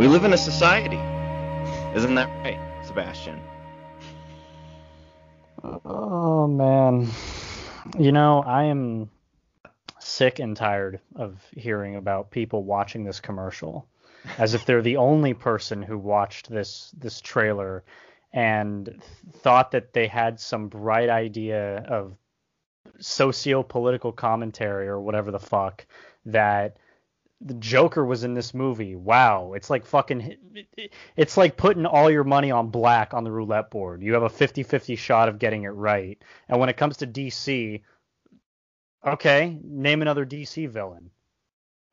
We live in a society. Isn't that right, Sebastian? Oh man. You know, I am sick and tired of hearing about people watching this commercial as if they're the only person who watched this this trailer and thought that they had some bright idea of socio-political commentary or whatever the fuck that the Joker was in this movie. Wow, it's like fucking it's like putting all your money on black on the roulette board. You have a 50-50 shot of getting it right. And when it comes to DC, okay, name another DC villain.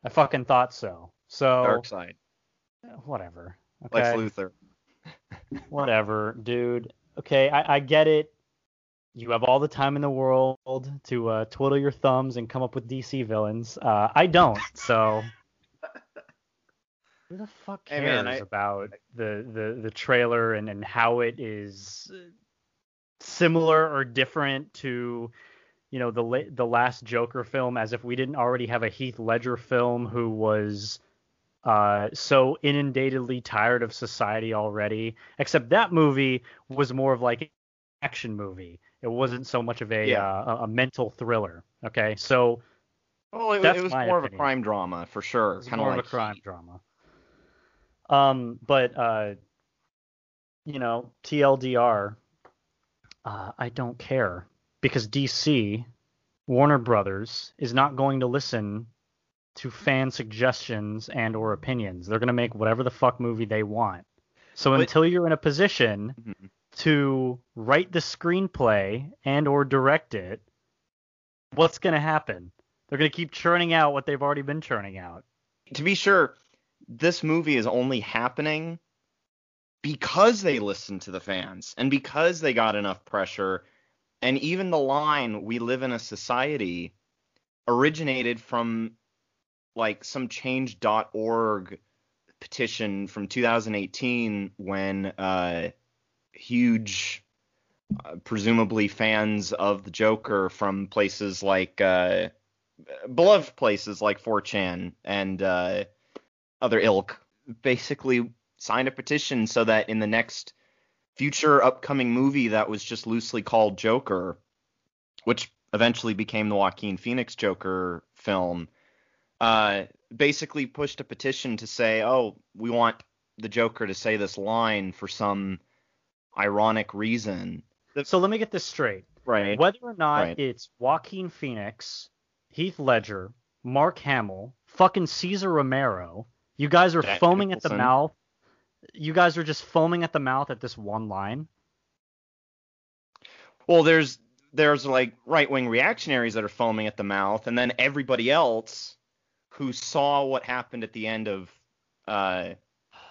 I fucking thought so. So Darkseid. Whatever. Okay. Lex Luthor. whatever, dude. Okay, I, I get it. You have all the time in the world to uh, twiddle your thumbs and come up with DC villains. Uh, I don't, so who the fuck cares Hey, man, I- about the, the, the trailer and, and how it is similar or different to you know the the last Joker film as if we didn't already have a Heath Ledger film who was uh, so inundatedly tired of society already. Except that movie was more of like an action movie. It wasn't so much of a Yeah. uh, a, mental thriller. Okay, so Well, it, it was more of a crime drama for sure. Kind of more like of a crime drama. Um, but uh, you know, TLDR, uh, I don't care because DC, Warner Brothers, is not going to listen to fan suggestions and or opinions. They're going to make whatever the fuck movie they want. So But- until you're in a position Mhm. to write the screenplay and or direct it, what's going to happen? They're going to keep churning out what they've already been churning out. To be sure, this movie is only happening because they listened to the fans and because they got enough pressure. And even the line "We live in a society" originated from like some change.org petition from 2018 when uh, huge, uh, presumably fans of the Joker from places like uh, beloved places like 4chan and uh, other ilk basically signed a petition so that in the next future upcoming movie that was just loosely called Joker, which eventually became the Joaquin Phoenix Joker film, uh, basically pushed a petition to say, oh, we want the Joker to say this line for some ironic reason. So let me get this straight. Right. Whether or not Right. it's Joaquin Phoenix, Heath Ledger, Mark Hamill, fucking Cesar Romero, you guys are Jack foaming at the mouth. You guys are just foaming at the mouth at this one line. Well, there's there's like right wing reactionaries that are foaming at the mouth, and then everybody else who saw what happened at the end of uh,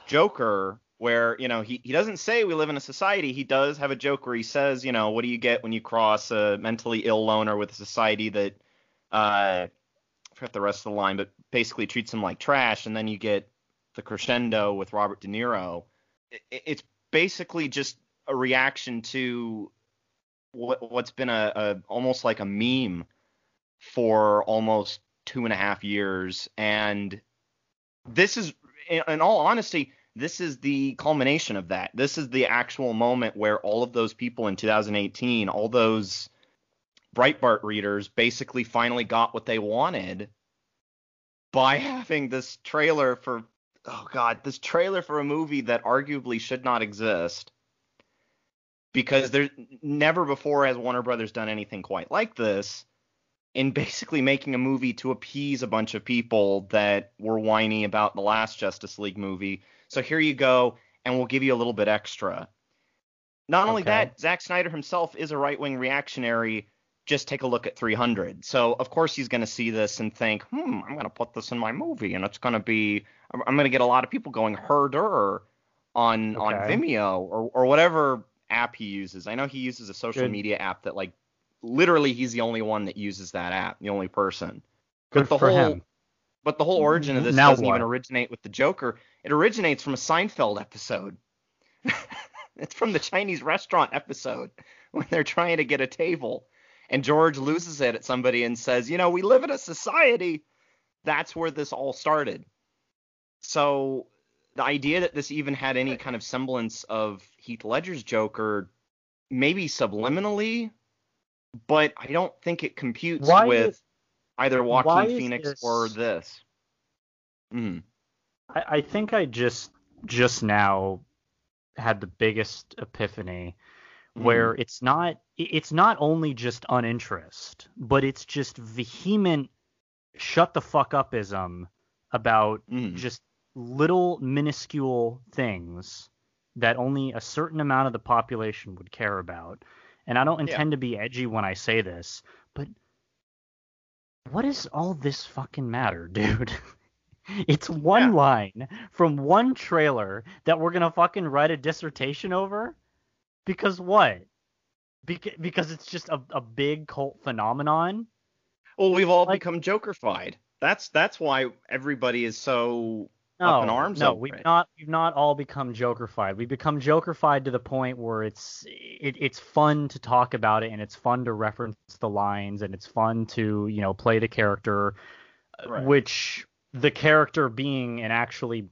Joker, where you know he he doesn't say we live in a society. He does have a joke where he says, you know, what do you get when you cross a mentally ill loner with a society that uh, I forgot the rest of the line, but basically treats him like trash, and then you get the crescendo with Robert De Niro. It's basically just a reaction to what what's been a, a almost like a meme for almost two and a half years, and this is, in all honesty, this is the culmination of that. This is the actual moment where all of those people in 2018, all those Breitbart readers, basically finally got what they wanted by having this trailer for oh god, this trailer for a movie that arguably should not exist because there never before has Warner Brothers done anything quite like this in basically making a movie to appease a bunch of people that were whiny about the last Justice League movie. So here you go, and we'll give you a little bit extra. Not only Okay. that, Zack Snyder himself is a right-wing reactionary. Just take a look at 300. So of course he's going to see this and think, hmm, I'm going to put this in my movie, and it's going to be, I'm, going to get a lot of people going herder on on Vimeo or or whatever app he uses. I know he uses a social Good. media app that like literally he's the only one that uses that app, the only person. Good but the for whole him. but the whole origin of this Now doesn't what? even originate with the Joker. It originates from a Seinfeld episode. it's from the Chinese restaurant episode when they're trying to get a table and George loses it at somebody and says, "You know, we live in a society." That's where this all started. So the idea that this even had any kind of semblance of Heath Ledger's Joker, maybe subliminally, but I don't think it computes Why with is- either Joaquin Phoenix this- or this. Mm. I, I think I just just now had the biggest epiphany where it's not it's not only just uninterest, but it's just vehement shut the fuck upism about Mm. just little minuscule things that only a certain amount of the population would care about. And I don't Yeah. intend to be edgy when I say this, but what does all this fucking matter, dude? It's one Yeah. line from one trailer that we're gonna fucking write a dissertation over? Because what? Because, because it's just a, a big cult phenomenon? Well, we've all Like- become Jokerfied. That's that's why everybody is so No, up in arms no, we've it. not we've not all become Jokerfied. We've become Jokerfied to the point where it's it, it's fun to talk about it and it's fun to reference the lines and it's fun to you know play the character, uh, Right. which the character being an actually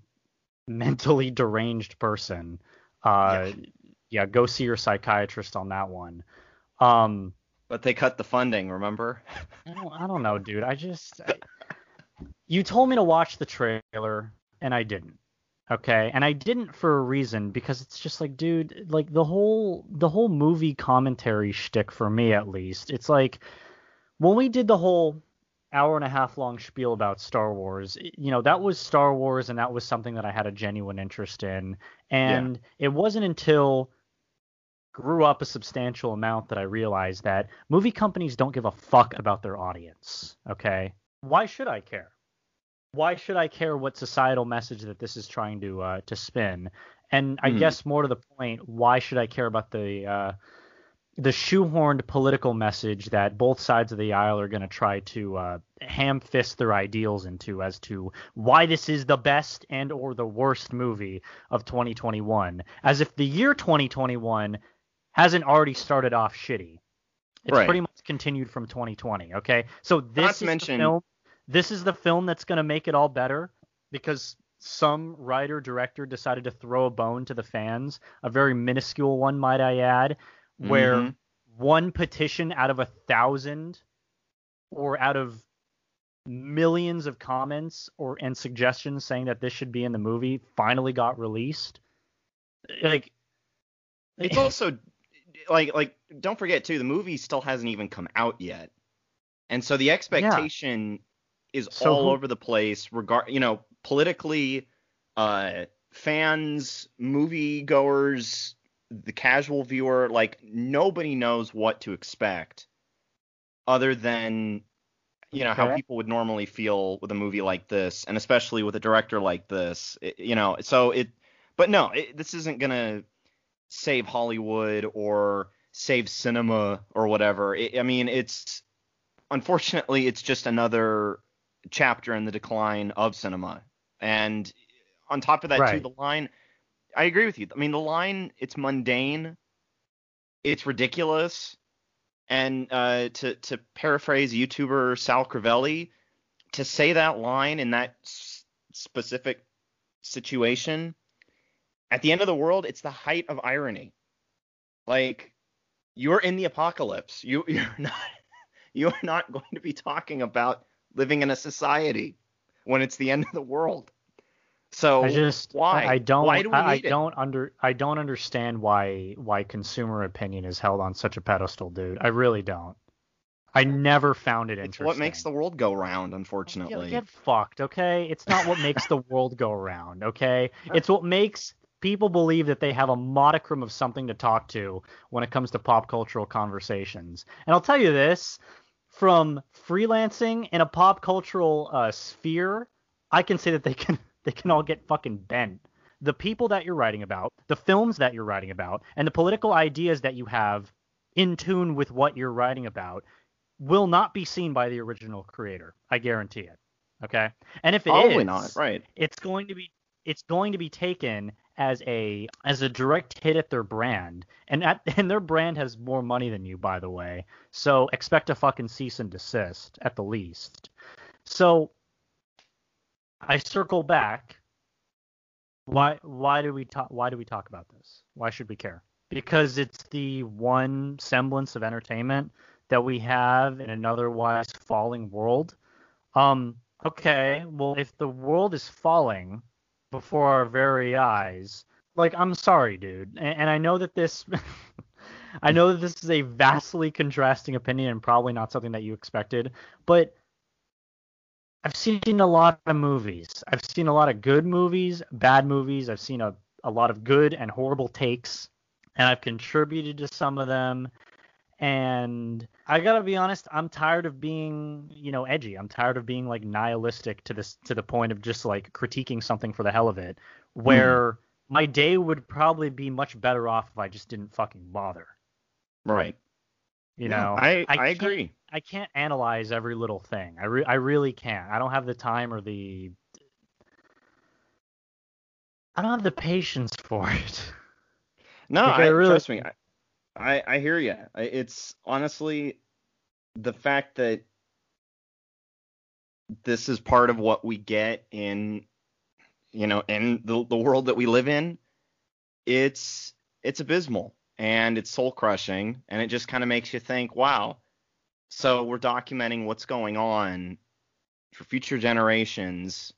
mentally deranged person. Uh, yeah. Go see your psychiatrist on that one. Um, But they cut the funding, remember? I don't, I don't know, dude. I just I, you told me to watch the trailer and I didn't. Okay, and I didn't for a reason because it's just like, dude, like the whole the whole movie commentary shtick for me at least. It's like when we did the whole hour and a half long spiel about Star Wars, you know, that was Star Wars and that was something that I had a genuine interest in. And it wasn't until grew up a substantial amount that I realized that movie companies don't give a fuck about their audience. Okay? Why should I care? Why should I care what societal message that this is trying to uh, to spin? And I Hmm. guess more to the point, why should I care about the uh, the shoehorned political message that both sides of the aisle are going to try to uh, ham fist their ideals into as to why this is the best and or the worst movie of 2021 as if the year 2021 hasn't already started off shitty it's Right. pretty much continued from 2020 okay so this is mention- the film this is the film that's going to make it all better because some writer director decided to throw a bone to the fans a very minuscule one might i add where Mhm. one petition out of a thousand or out of millions of comments or and suggestions saying that this should be in the movie finally got released like It's also like like don't forget too, the movie still hasn't even come out yet. And so the expectation is So all who- over the place regard you know, politically uh fans, movie goers, the casual viewer, like nobody knows what to expect other than you know how people would normally feel with a movie like this and especially with a director like this It- you know so it but no it, this isn't gonna save hollywood or save cinema or whatever. It, i mean it's unfortunately it's just another chapter in the decline of cinema. And on top of that too the line i agree with you. I mean the line it's mundane it's ridiculous and uh, to to paraphrase YouTuber Sal Crivelli, to say that line in that s- specific situation, at the end of the world, it's the height of irony. Like you're in the apocalypse. You you're not you're not going to be talking about living in a society when it's the end of the world. So I just why? I, don't Why do we I, I don't under I don't understand why why consumer opinion is held on such a pedestal, dude. I really don't. I never found it it's interesting. what makes the world go round, unfortunately. get fucked, okay? It's not what makes the world go round, okay? It's what makes people believe that they have a modicum of something to talk to when it comes to pop cultural conversations. And I'll tell you this, from freelancing in a pop cultural uh, sphere, I can say that they can they can all get fucking bent. The people that you're writing about, the films that you're writing about, and the political ideas that you have in tune with what you're writing about will not be seen by the original creator. I guarantee it. Okay? And if it is, Probably not, right? it's going to be it's going to be taken as a as a direct hit at their brand and at and their brand has more money than you by the way so expect a fucking cease and desist at the least so i circle back Why why do we talk why do we talk about this? Why should we care? Because it's the one semblance of entertainment that we have in an otherwise falling world. Um okay, well if the world is falling before our very eyes, like I'm sorry, dude. And, and I know that this I know that this is a vastly contrasting opinion and probably not something that you expected, but I've seen a lot of movies. I've seen a lot of good movies, bad movies. I've seen a, a lot of good and horrible takes, and I've contributed to some of them. And I gotta be honest, I'm tired of being, you know, edgy. I'm tired of being like nihilistic to this to the point of just like critiquing something for the hell of it, where mm. my day would probably be much better off if I just didn't fucking bother. Right. You yeah, know, I I, I agree. I can't analyze every little thing. I re- I really can't. I don't have the time or the I don't have the patience for it. No, I, really... trust me. I, I I hear you. It's honestly the fact that this is part of what we get in you know in the the world that we live in. It's it's abysmal and it's soul crushing and it just kind of makes you think, wow. So we're documenting what's going on for future generations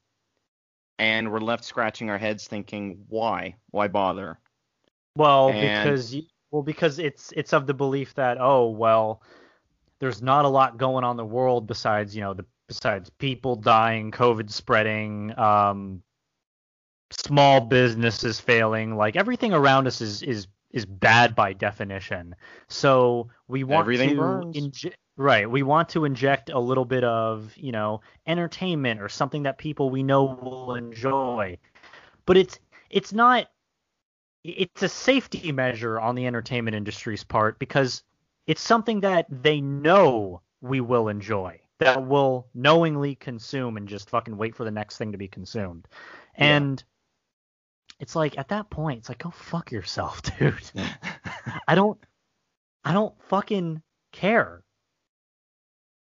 and we're left scratching our heads thinking, why? Why bother? Well, and, because you, well because it's it's of the belief that oh, well, there's not a lot going on in the world besides, you know, the besides people dying, covid spreading, um small businesses failing, like everything around us is is is bad by definition. So we want Everything to inje- right. We want to inject a little bit of you know entertainment or something that people we know will enjoy. But it's it's not. It's a safety measure on the entertainment industry's part because it's something that they know we will enjoy that will knowingly consume and just fucking wait for the next thing to be consumed. And it's like at that point, it's like go fuck yourself, dude. I don't, I don't fucking care.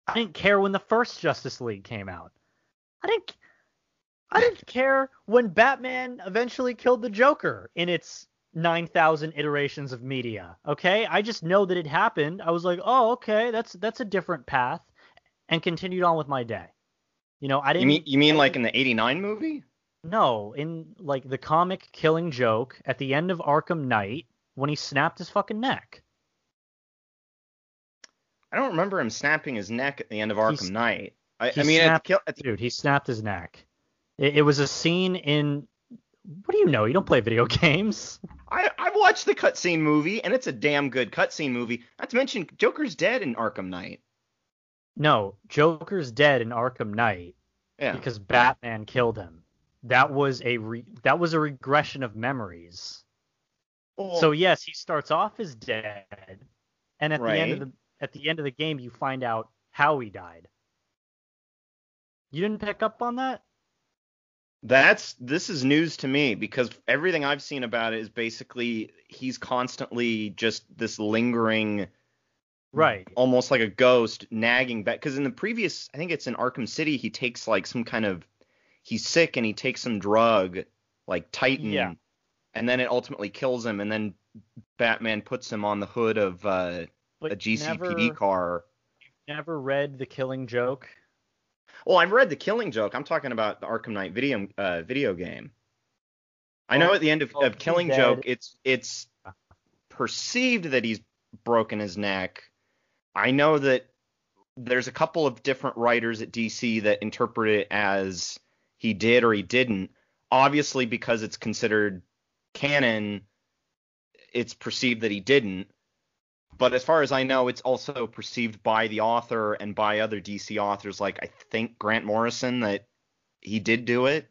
I didn't care when the first Justice League came out. I didn't, I didn't care when Batman eventually killed the Joker in its 9,000 iterations of media. Okay, I just know that it happened. I was like, oh, okay, that's that's a different path, and continued on with my day. You know, I didn't. You mean you mean like in the '89 movie? No, in like the comic Killing Joke at the end of Arkham Knight when he snapped his fucking neck. I don't remember him snapping his neck at the end of Arkham He's, Knight. I, I mean, snapped, at the, at the, dude, he snapped his neck. It, it, was a scene in. What do you know? You don't play video games. I I watched the cutscene movie, and it's a damn good cutscene movie. Not to mention, Joker's dead in Arkham Knight. No, Joker's dead in Arkham Knight. Yeah. Because Batman killed him that was a re- that was a regression of memories. Oh. So yes, he starts off as dead, and at right. the end of the at the end of the game, you find out how he died. You didn't pick up on that? That's this is news to me because everything I've seen about it is basically he's constantly just this lingering right almost like a ghost nagging back because in the previous I think it's in Arkham City he takes like some kind of he's sick and he takes some drug like Titan. Yeah. And then it ultimately kills him, and then Batman puts him on the hood of uh, a GCPD never, car. You've never read The Killing Joke? Well, I've read The Killing Joke. I'm talking about the Arkham Knight video uh, video game. I know at the end of, of Killing Joke, it's it's perceived that he's broken his neck. I know that there's a couple of different writers at DC that interpret it as he did or he didn't. Obviously, because it's considered canon, it's perceived that he didn't. But as far as I know, it's also perceived by the author and by other DC authors, like I think Grant Morrison, that he did do it.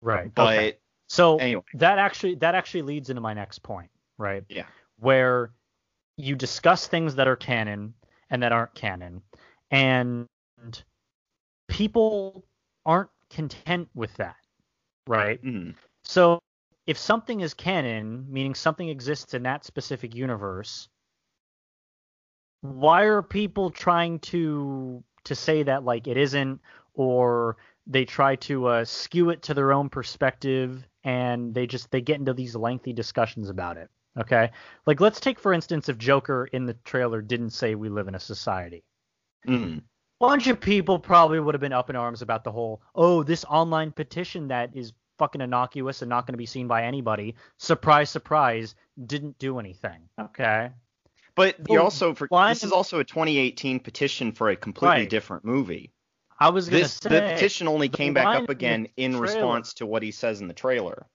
Right. But okay. so anyway. that actually that actually leads into my next point, right? Yeah. Where you discuss things that are canon and that aren't canon, and people aren't content with that, right? Mm-hmm. So if something is canon, meaning something exists in that specific universe, why are people trying to to say that like it isn't, or they try to uh, skew it to their own perspective and they just they get into these lengthy discussions about it. Okay, like let's take for instance if Joker in the trailer didn't say we live in a society. Mm. bunch of people probably would have been up in arms about the whole oh this online petition that is fucking innocuous and not going to be seen by anybody surprise surprise didn't do anything okay But Well, you're oh, also for this is also a 2018 petition for a completely Right. different movie. i was going to This say the petition only the came back up again in trailer- response to what he says in the trailer.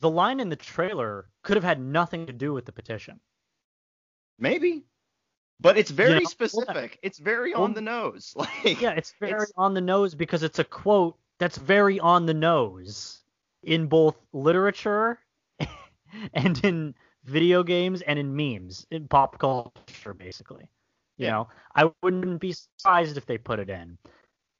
the line in the trailer could have had nothing to do with the petition Maybe. But it's very know, hold on. specific. It's very on the nose. Like yeah it's very It's- on the nose because it's a quote that's very on the nose in both literature and in video games and in memes in pop culture basically you Yeah. know i wouldn't be surprised if they put it in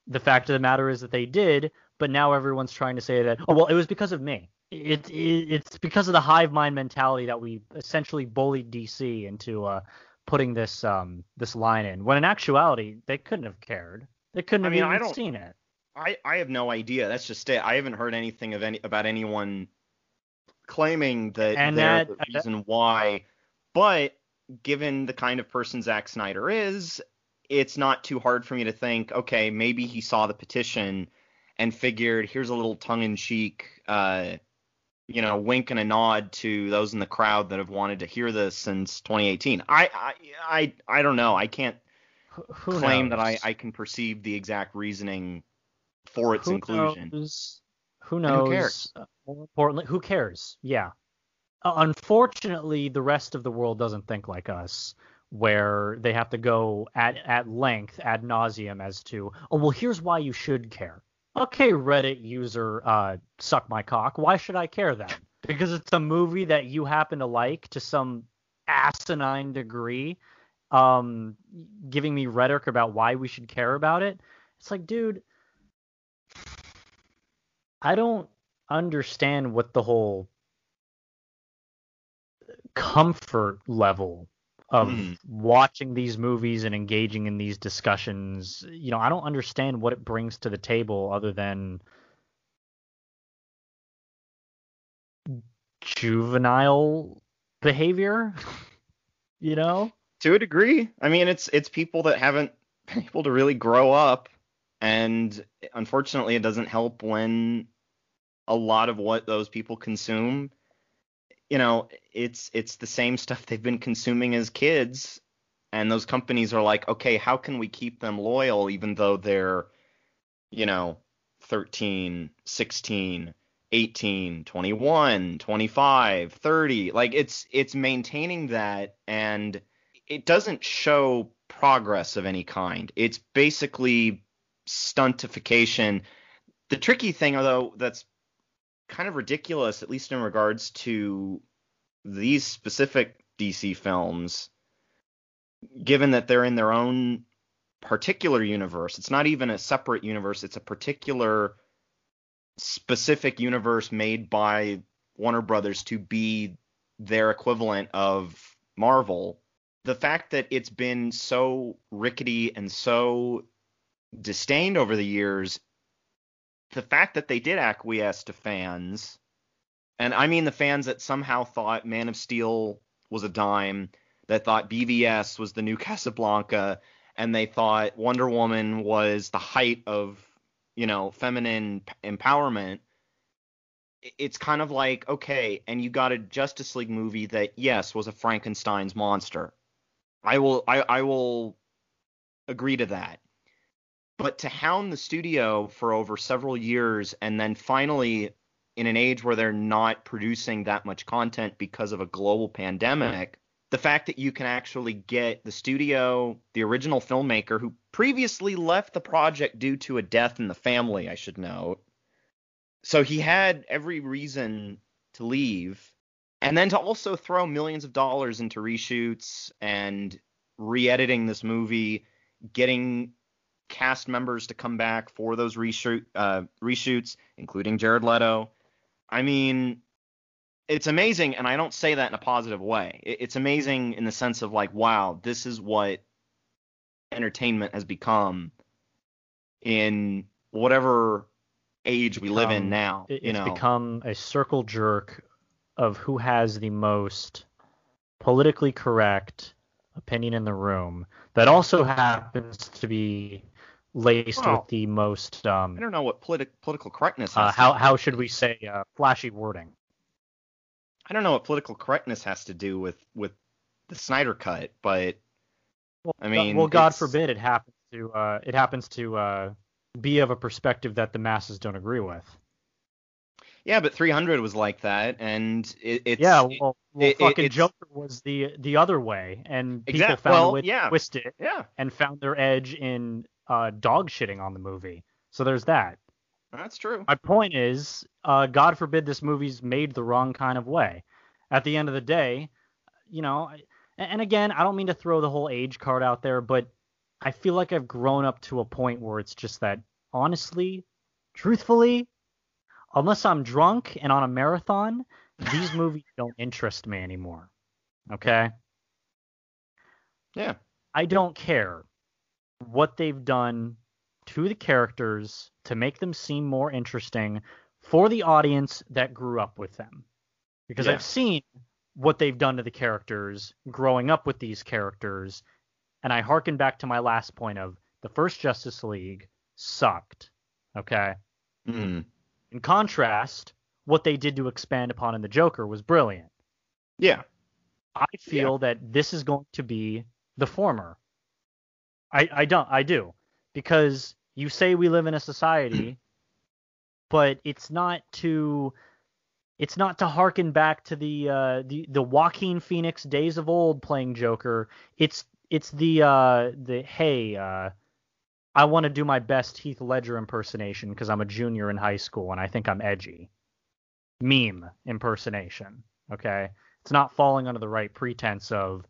the fact of the matter is that they did but now everyone's trying to say that oh well it was because of me it, it it's because of the hive mind mentality that we essentially bullied dc into uh putting this um this line in when in actuality they couldn't have cared they couldn't have I mean, I even don't- seen it I, I have no idea. That's just it. I haven't heard anything of any about anyone claiming that And they're that- the reason why. But given the kind of person Zack Snyder is, it's not too hard for me to think, okay, maybe he saw the petition and figured here's a little tongue-in-cheek, uh, you know, wink and a nod to those in the crowd that have wanted to hear this since 2018. I I I, I don't know. I can't Who- claim that I. I can perceive the exact reasoning for its who inclusion. Knows, who who knows? cares? uh, More importantly, who cares? Yeah. Uh, unfortunately, the rest of the world doesn't think like us, where they have to go at at length ad nauseum as to, oh well, here's why you should care. Okay, Reddit user, uh, suck my cock. Why should I care then? Because it's a movie that you happen to like to some asinine degree, um, giving me rhetoric about why we should care about it. It's like, dude, I don't understand what the whole comfort level of Mhm. watching these movies and engaging in these discussions. You know, I don't understand what it brings to the table other than juvenile behavior. you know? To a degree, I mean, it's it's people that haven't been able to really grow up, and unfortunately, it doesn't help when a lot of what those people consume, you know, it's it's the same stuff they've been consuming as kids, and those companies are like, okay, how can we keep them loyal even though they're, you know, 13, 16, 18, 21, 25, 30. Like it's it's maintaining that and it doesn't show progress of any kind. It's basically stuntification. The tricky thing though that's kind of ridiculous at least in regards to these specific DC films given that they're in their own particular universe. It's not even a separate universe, it's a particular specific universe made by Warner Brothers to be their equivalent of Marvel. The fact that it's been so rickety and so disdained over the years, the fact that they did acquiesce to fans, and I mean the fans that somehow thought Man of Steel was a dime, that thought BVS was the new Casablanca, and they thought Wonder Woman was the height of you know, feminine empowerment, it's kind of like, okay, and you got a Justice League movie that, yes, was a Frankenstein's monster. I will, I, I will agree to that. But to hound the studio for over several years and then finally, in an age where they're not producing that much content because of a global pandemic, the fact that you can actually get the studio, the original filmmaker who previously left the project due to a death in the family, I should note. So he had every reason to leave. And then to also throw millions of dollars into reshoots and re editing this movie, getting cast members to come back for those reshoot, uh, reshoots, including Jared Leto. I mean, it's amazing, and I don't say that in a positive way. It's amazing in the sense of like, wow, this is what entertainment has become in whatever age we live in now. It- you it's know, become a circle jerk of who has the most politically correct opinion in the room that also happens to be laced Well, with the most um I don't know what politi- political correctness. uh, how how should we say uh, flashy wording I don't know what political correctness has to do with with the Snyder cut, but well, I mean, well god it's- forbid it happens to uh it happens to uh be of a perspective that the masses don't agree with yeah, but 300 was like that, and it, it's yeah well, well it- it- fucking it's- joker was the the other way and people Exact- found well, to yeah. twist it yeah, and found their edge in uh, dog shitting on the movie. So there's that. that's true. My point is, uh, God forbid this movie's made the wrong kind of way. At the end of the day, you know, and again, I don't mean to throw the whole age card out there, but I feel like I've grown up to a point where it's just that, honestly, truthfully, unless I'm drunk and on a marathon, these movies don't interest me anymore. Okay? Yeah, I don't care what they've done to the characters to make them seem more interesting for the audience that grew up with them. Because Yeah. I've seen what they've done to the characters growing up with these characters, and I harken back to my last point of the first Justice League sucked. Okay? Mhm. In contrast, what they did to expand upon in the Joker was brilliant. yeah, I feel that this is going to be the former. I I don't I do because you say we live in a society, but it's not to it's not to harken back to the uh, the the Joaquin Phoenix days of old playing Joker. It's it's the uh, the hey uh, I want to do my best Heath Ledger impersonation because I'm a junior in high school and I think I'm edgy. Meme impersonation. Okay it's not falling under the right pretense of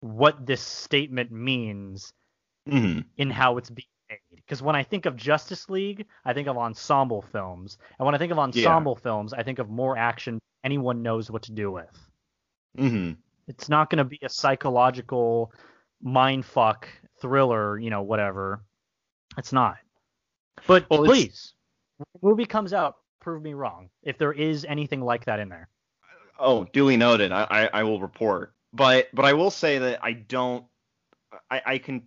what this statement means hmm in how it's being made. Because when I think of Justice League, I think of ensemble films, and when I think of ensemble films, I think of more action anyone knows what to do with. hmm It's not going to be a psychological mindfuck thriller, you know, whatever. It's not. But Well, please, when the movie comes out, prove me wrong if there is anything like that in there. Oh, duly noted. I, I, I will report. But but I will say that I don't. I, I can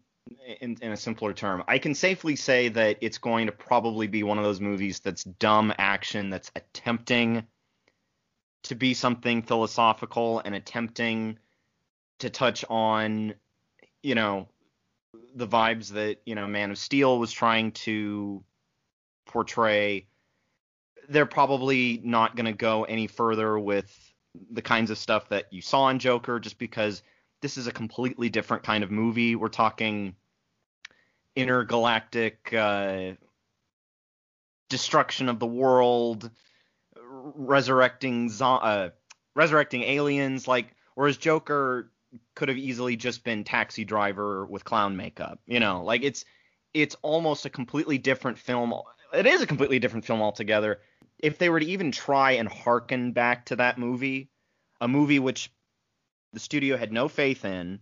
in, in a simpler term, I can safely say that it's going to probably be one of those movies that's dumb action that's attempting to be something philosophical and attempting to touch on, you know, the vibes that you know Man of Steel was trying to portray. They're probably not going to go any further with the kinds of stuff that you saw in Joker, just because this is a completely different kind of movie. We're talking intergalactic uh, destruction of the world, resurrecting uh, resurrecting aliens. Like, whereas Joker could have easily just been Taxi Driver with clown makeup. You know, like it's it's almost a completely different film. It is a completely different film altogether. If they were to even try and harken back to that movie, a movie which the studio had no faith in,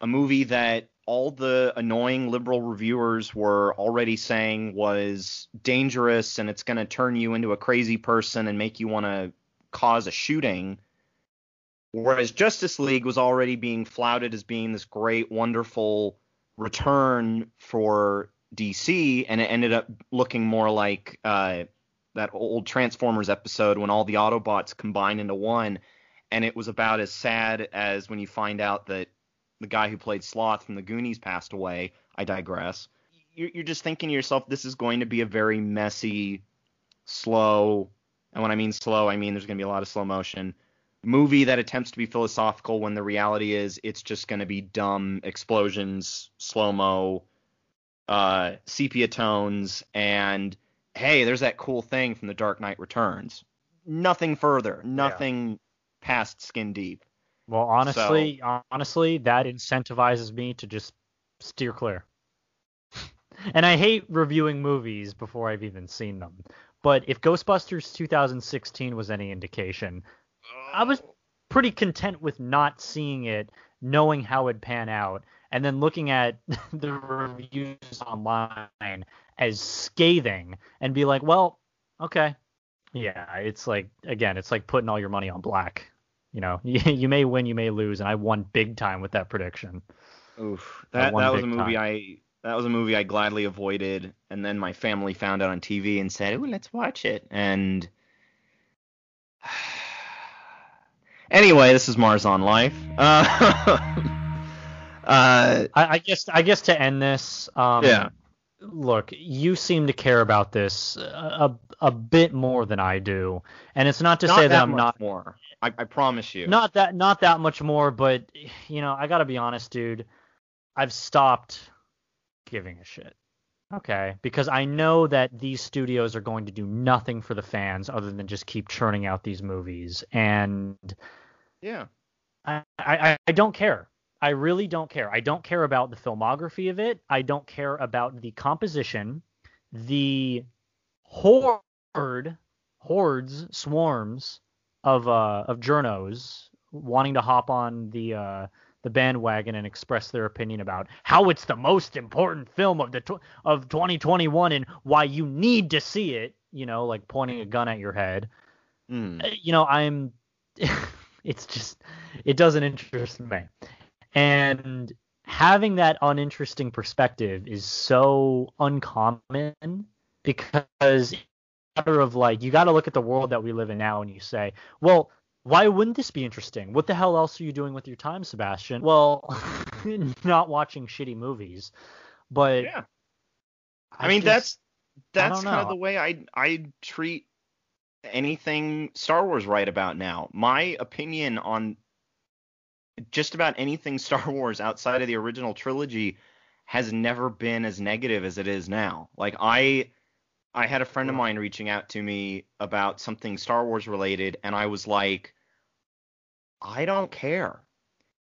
a movie that all the annoying liberal reviewers were already saying was dangerous and it's going to turn you into a crazy person and make you want to cause a shooting. Whereas Justice League was already being flouted as being this great, wonderful return for DC, and it ended up looking more like uh, that old Transformers episode when all the Autobots combined into one, and it was about as sad as when you find out that the guy who played Sloth from the Goonies passed away. I digress. You're, you're just thinking to yourself, this is going to be a very messy, slow, and when I mean slow, I mean there's going to be a lot of slow motion movie that attempts to be philosophical when the reality is it's just going to be dumb explosions, slow mo, uh, sepia tones, and hey, there's that cool thing from The Dark Knight Returns. Nothing further, nothing past skin deep. Well, honestly, honestly, that incentivizes me to just steer clear. and I hate reviewing movies before I've even seen them. But if Ghostbusters 2016 was any indication, I was oh. pretty content with not seeing it, knowing how it'd pan out, and then looking at the reviews online as scathing and be like, well, okay, yeah, it's like again, it's like putting all your money on black. You know, you, you may win, you may lose, and I won big time with that prediction. Oof, that that was a movie time. I that was a movie I gladly avoided, and then my family found out on TV and said, "Oh, let's watch it." And anyway, this is Mars on Life. Uh, uh, I, I, guess I guess to end this, um, yeah. Look, you seem to care about this a, a, bit more than I do, and it's not to not say that, that I'm not more. I, I promise you. Not that not that much more, but you know, I gotta be honest, dude. I've stopped giving a shit. Okay, because I know that these studios are going to do nothing for the fans other than just keep churning out these movies, and yeah, I, I, I don't care. I really don't care. I don't care about the filmography of it. I don't care about the composition, the horde, hordes, swarms of uh of journos wanting to hop on the uh the bandwagon and express their opinion about how it's the most important film of the tw- of 2021 and why you need to see it. You know, like pointing a gun at your head. Mm. You know, I'm. it's just it doesn't interest me, and having that uninteresting perspective is so uncommon because matter of like you got to look at the world that we live in now and you say, well, why wouldn't this be interesting? What the hell else are you doing with your time, Sebastian? Well, not watching shitty movies. But yeah, I, I mean just, that's that's kind of the way I I treat anything Star Wars right about now. My opinion on just about anything Star Wars outside of the original trilogy has never been as negative as it is now. Like I I had a friend of mine reaching out to me about something Star Wars related and I was like I don't care.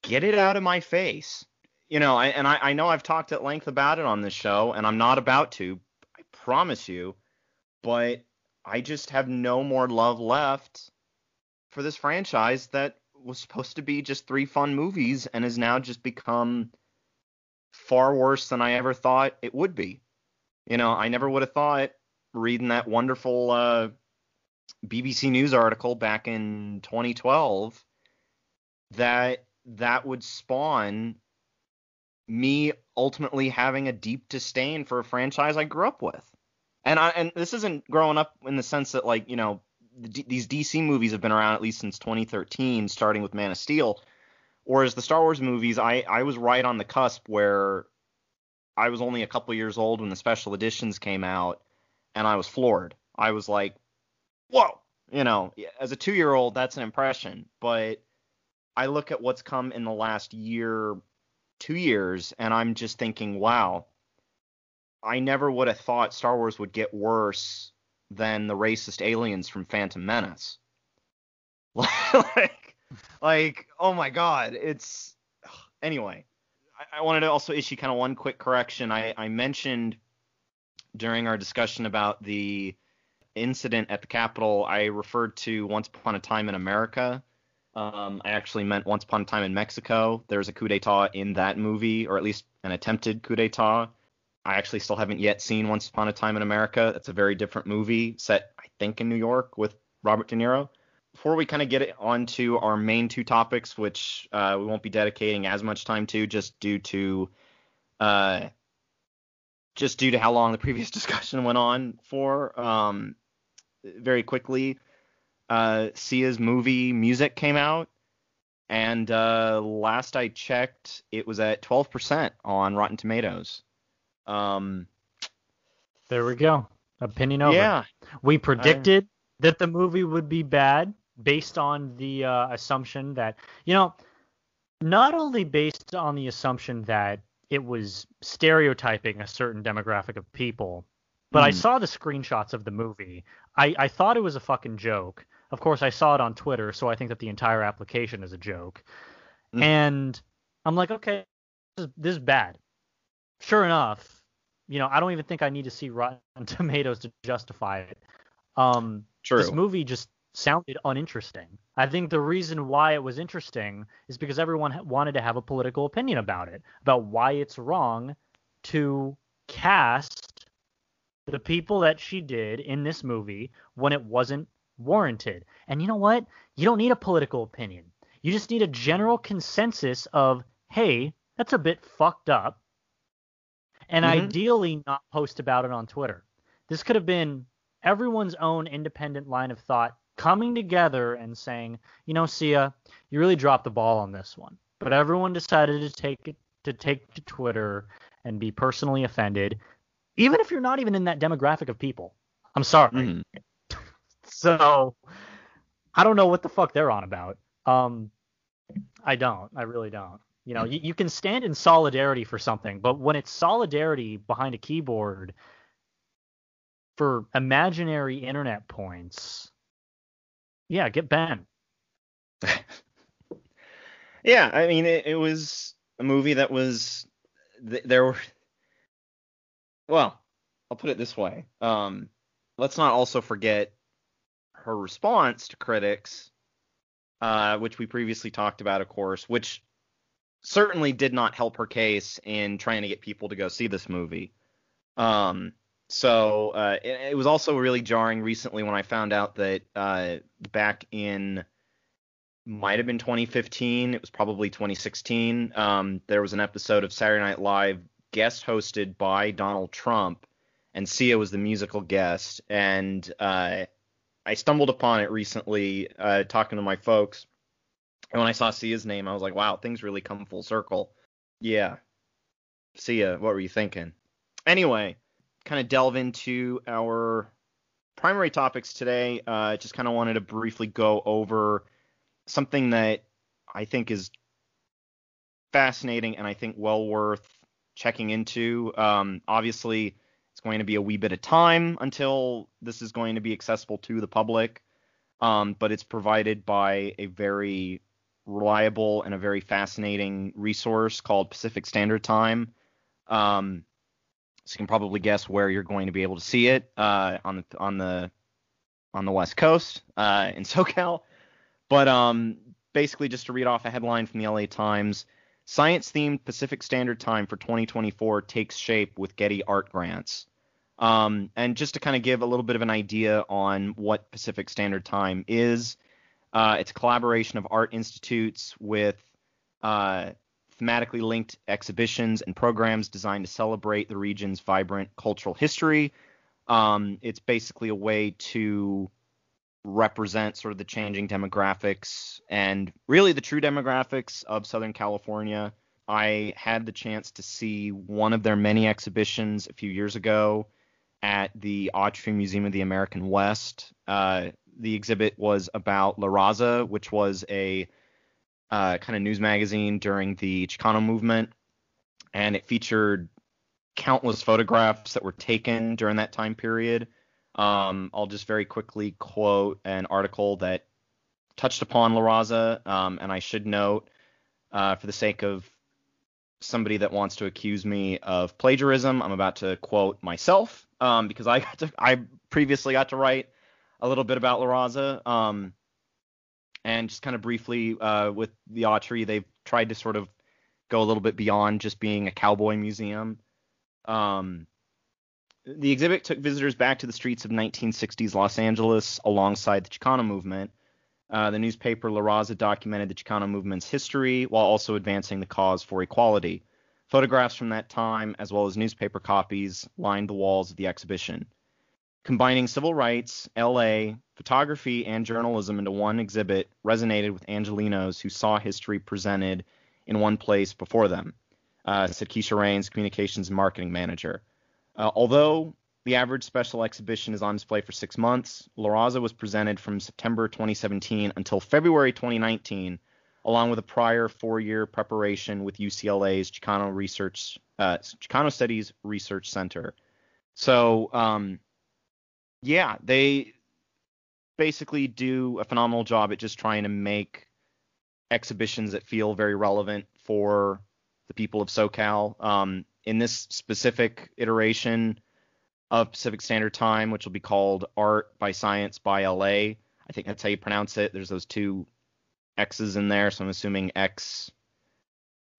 Get it out of my face. You know, I, and I, I know I've talked at length about it on this show, and I'm not about to. I promise you. But I just have no more love left for this franchise that was supposed to be just three fun movies and has now just become far worse than I ever thought it would be. You know, I never would have thought reading that wonderful uh, BBC News article back in 2012 that that would spawn me ultimately having a deep disdain for a franchise I grew up with. And I and this isn't growing up in the sense that like, you know, These DC movies have been around at least since 2013 starting with Man of Steel. Whereas the Star Wars movies, I I was right on the cusp where I was only a couple years old when the special editions came out and I was floored. I was like, "Whoa." You know, as a 2-year-old that's an impression, but I look at what's come in the last year, two years, and I'm just thinking, wow, I never would have thought Star Wars would get worse than the racist aliens from Phantom Menace. like, like, oh my God, it's anyway. I, I wanted to also issue kind of one quick correction. I, I mentioned during our discussion about the incident at the Capitol, I referred to Once Upon a Time in America um, I actually meant Once Upon a Time in Mexico. There's a coup d'etat in that movie, or at least an attempted coup d'etat. I actually still haven't yet seen Once Upon a Time in America. It's a very different movie set, I think, in New York with Robert De Niro. Before we kind of get it on to our main two topics, which uh, we won't be dedicating as much time to, just due to uh, just due to how long the previous discussion went on for. Um, very quickly, uh, Sia's movie music came out, and uh, last I checked, it was at 12% on Rotten Tomatoes. Um, there we go. Opinion over. Yeah. We predicted I... that the movie would be bad based on the uh, assumption that, you know, not only based on the assumption that it was stereotyping a certain demographic of people, but mm. I hmm. saw the screenshots of the movie. I, I thought it was a fucking joke. Of course, I saw it on Twitter, so I think that the entire application is a joke. Mm. And I'm like, okay, this is, this is bad. Sure enough, you know, I don't even think I need to see Rotten Tomatoes to justify it. Um, True. This movie just sounded uninteresting. I think the reason why it was interesting is because everyone wanted to have a political opinion about it, about why it's wrong to cast the people that she did in this movie when it wasn't warranted. And you know what? You don't need a political opinion. You just need a general consensus of, hey, that's a bit fucked up. And mm-hmm. ideally, not post about it on Twitter. This could have been everyone's own independent line of thought coming together and saying, you know, Sia, you really dropped the ball on this one. But everyone decided to take it to take to Twitter and be personally offended, even if you're not even in that demographic of people. I'm sorry. Mm-hmm. so I don't know what the fuck they're on about. Um, I don't. I really don't. You know, you, you can stand in solidarity for something, but when it's solidarity behind a keyboard for imaginary internet points, yeah, get banned. yeah, I mean, it, it, was a movie that was there were. Well, I'll put it this way. Um, let's not also forget her response to critics uh, which we previously talked about, of course, which certainly did not help her case in trying to get people to go see this movie. Um, so uh, it, it, was also really jarring recently when I found out that uh, back in might have been 2015, it was probably 2016. Um, there was an episode of Saturday Night Live guest hosted by Donald Trump, and Sia was the musical guest, and uh, I stumbled upon it recently uh, talking to my folks. And when I saw Sia's name, I was like, wow, things really come full circle. Yeah. Sia, what were you thinking? Anyway, kind of delve into our primary topics today. Uh, just kind of wanted to briefly go over something that I think is fascinating and I think well worth checking into. Um, obviously, it's going to be a wee bit of time until this is going to be accessible to the public, um, but it's provided by a very reliable and a very fascinating resource called Pacific Standard Time. Um, so you can probably guess where you're going to be able to see it uh, on the on the on the West Coast uh, in SoCal. But um, basically, just to read off a headline from the LA Times. Science themed Pacific Standard Time for 2024 takes shape with Getty Art Grants. Um, and just to kind of give a little bit of an idea on what Pacific Standard Time is, uh, it's a collaboration of art institutes with uh, thematically linked exhibitions and programs designed to celebrate the region's vibrant cultural history. Um, it's basically a way to represent sort of the changing demographics and really the true demographics of Southern California. I had the chance to see one of their many exhibitions a few years ago at the Autry Museum of the American West. Uh, the exhibit was about La Raza, which was a uh, kind of news magazine during the Chicano movement, and it featured countless photographs that were taken during that time period. Um, I'll just very quickly quote an article that touched upon La Raza, um, and I should note, uh, for the sake of somebody that wants to accuse me of plagiarism, I'm about to quote myself um, because I got to I previously got to write a little bit about La Raza, um, and just kind of briefly uh, with the Autry, they've tried to sort of go a little bit beyond just being a cowboy museum. Um, the exhibit took visitors back to the streets of 1960s Los Angeles alongside the Chicano movement. Uh, the newspaper La Raza documented the Chicano movement's history while also advancing the cause for equality. Photographs from that time, as well as newspaper copies, lined the walls of the exhibition. Combining civil rights, LA, photography, and journalism into one exhibit resonated with Angelenos who saw history presented in one place before them, uh, said Keisha Rains, communications and marketing manager. Uh, although the average special exhibition is on display for six months, La Raza was presented from September 2017 until February 2019 along with a prior four-year preparation with UCLA's Chicano Research uh, Chicano Studies Research Center. So, um, yeah, they basically do a phenomenal job at just trying to make exhibitions that feel very relevant for the people of SoCal. Um, in this specific iteration of Pacific Standard Time, which will be called Art by Science by LA, I think that's how you pronounce it. There's those two X's in there, so I'm assuming X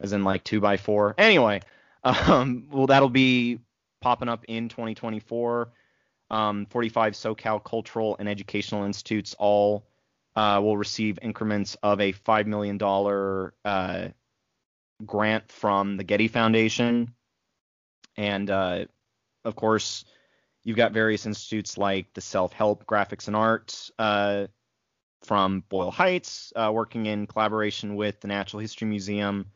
as in like two by four. Anyway, um, well, that'll be popping up in 2024. Um, 45 SoCal cultural and educational institutes all uh, will receive increments of a $5 million uh, grant from the Getty Foundation. And uh, of course, you've got various institutes like the Self Help Graphics and Arts uh, from Boyle Heights, uh, working in collaboration with the Natural History Museum,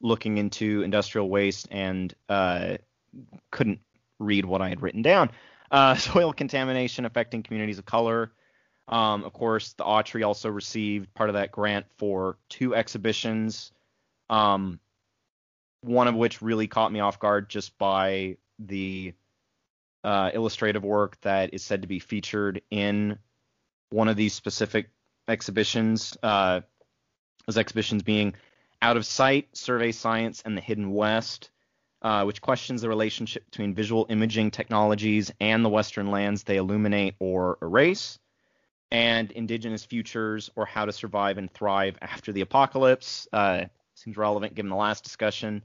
looking into industrial waste and uh, couldn't read what I had written down. Uh, soil contamination affecting communities of color. Um, of course, the Autry also received part of that grant for two exhibitions, um, one of which really caught me off guard just by the uh, illustrative work that is said to be featured in one of these specific exhibitions. Uh, those exhibitions being Out of Sight, Survey Science, and the Hidden West uh, which questions the relationship between visual imaging technologies and the Western lands they illuminate or erase, and indigenous futures or how to survive and thrive after the apocalypse. Uh, seems relevant given the last discussion,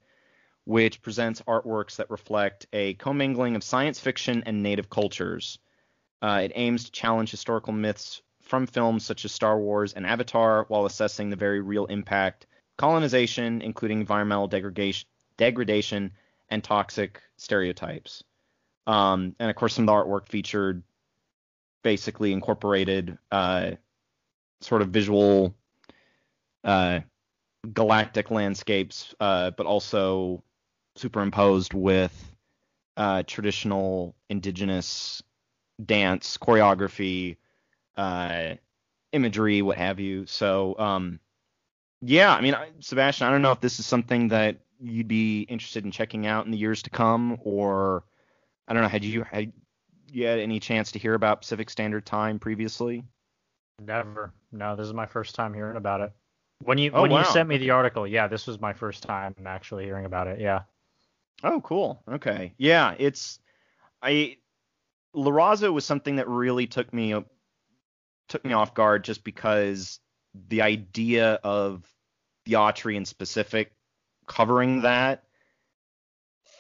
which presents artworks that reflect a commingling of science fiction and native cultures. Uh, it aims to challenge historical myths from films such as Star Wars and Avatar while assessing the very real impact colonization, including environmental degradation, degradation and toxic stereotypes. Um, and of course, some of the artwork featured basically incorporated uh, sort of visual uh, galactic landscapes, uh, but also superimposed with uh, traditional indigenous dance, choreography, uh, imagery, what have you. So, um, yeah, I mean, Sebastian, I don't know if this is something that you'd be interested in checking out in the years to come, or I don't know, had you had you had any chance to hear about Pacific Standard Time previously? Never. No, this is my first time hearing about it. When you Oh, when wow. you sent me the article, yeah, this was my first time actually hearing about it. Yeah. Oh, cool. Okay. Yeah, it's I La Raza was something that really took me took me off guard just because the idea of the Autry in specific covering that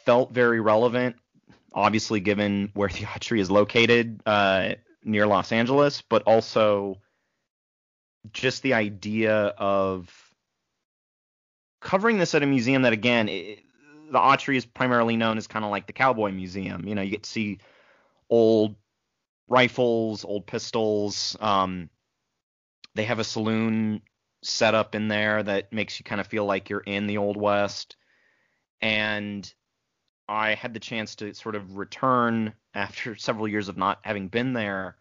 felt very relevant. Obviously, given where the Autry is located uh, near Los Angeles, but also just the idea of covering this at a museum that, again, it, the Autry is primarily known as kind of like the cowboy museum. You know, you get to see old rifles, old pistols. Um, they have a saloon set up in there that makes you kind of feel like you're in the old west. And I had the chance to sort of return after several years of not having been there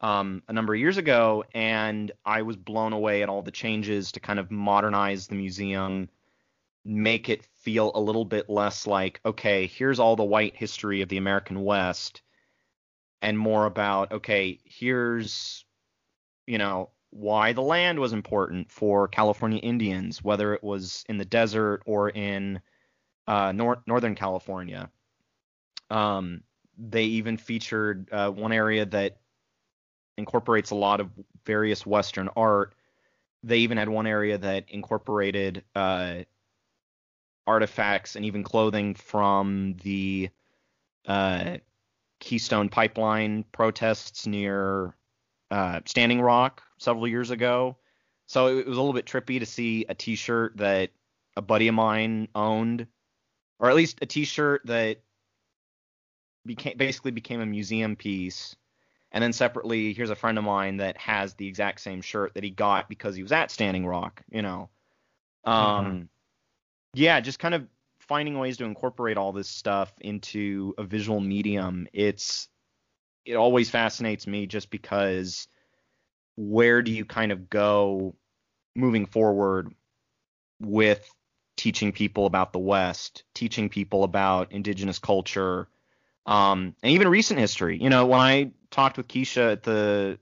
um, a number of years ago, and I was blown away at all the changes to kind of modernize the museum, make it feel a little bit less like, okay, here's all the white history of the American West, and more about, okay, here's, you know, why the land was important for California Indians, whether it was in the desert or in uh, nor- Northern California. Um, they even featured uh, one area that incorporates a lot of various Western art. They even had one area that incorporated uh, artifacts and even clothing from the uh, Keystone Pipeline protests near uh, Standing Rock several years ago. So it, it was a little bit trippy to see a T-shirt that a buddy of mine owned, or at least a T-shirt that became basically became a museum piece. And then separately, here's a friend of mine that has the exact same shirt that he got because he was at Standing Rock. You know, um, yeah, just kind of finding ways to incorporate all this stuff into a visual medium. It's it always fascinates me just because where do you kind of go moving forward with teaching people about the West, teaching people about indigenous culture, um, and even recent history. You know, when I talked with Keisha at the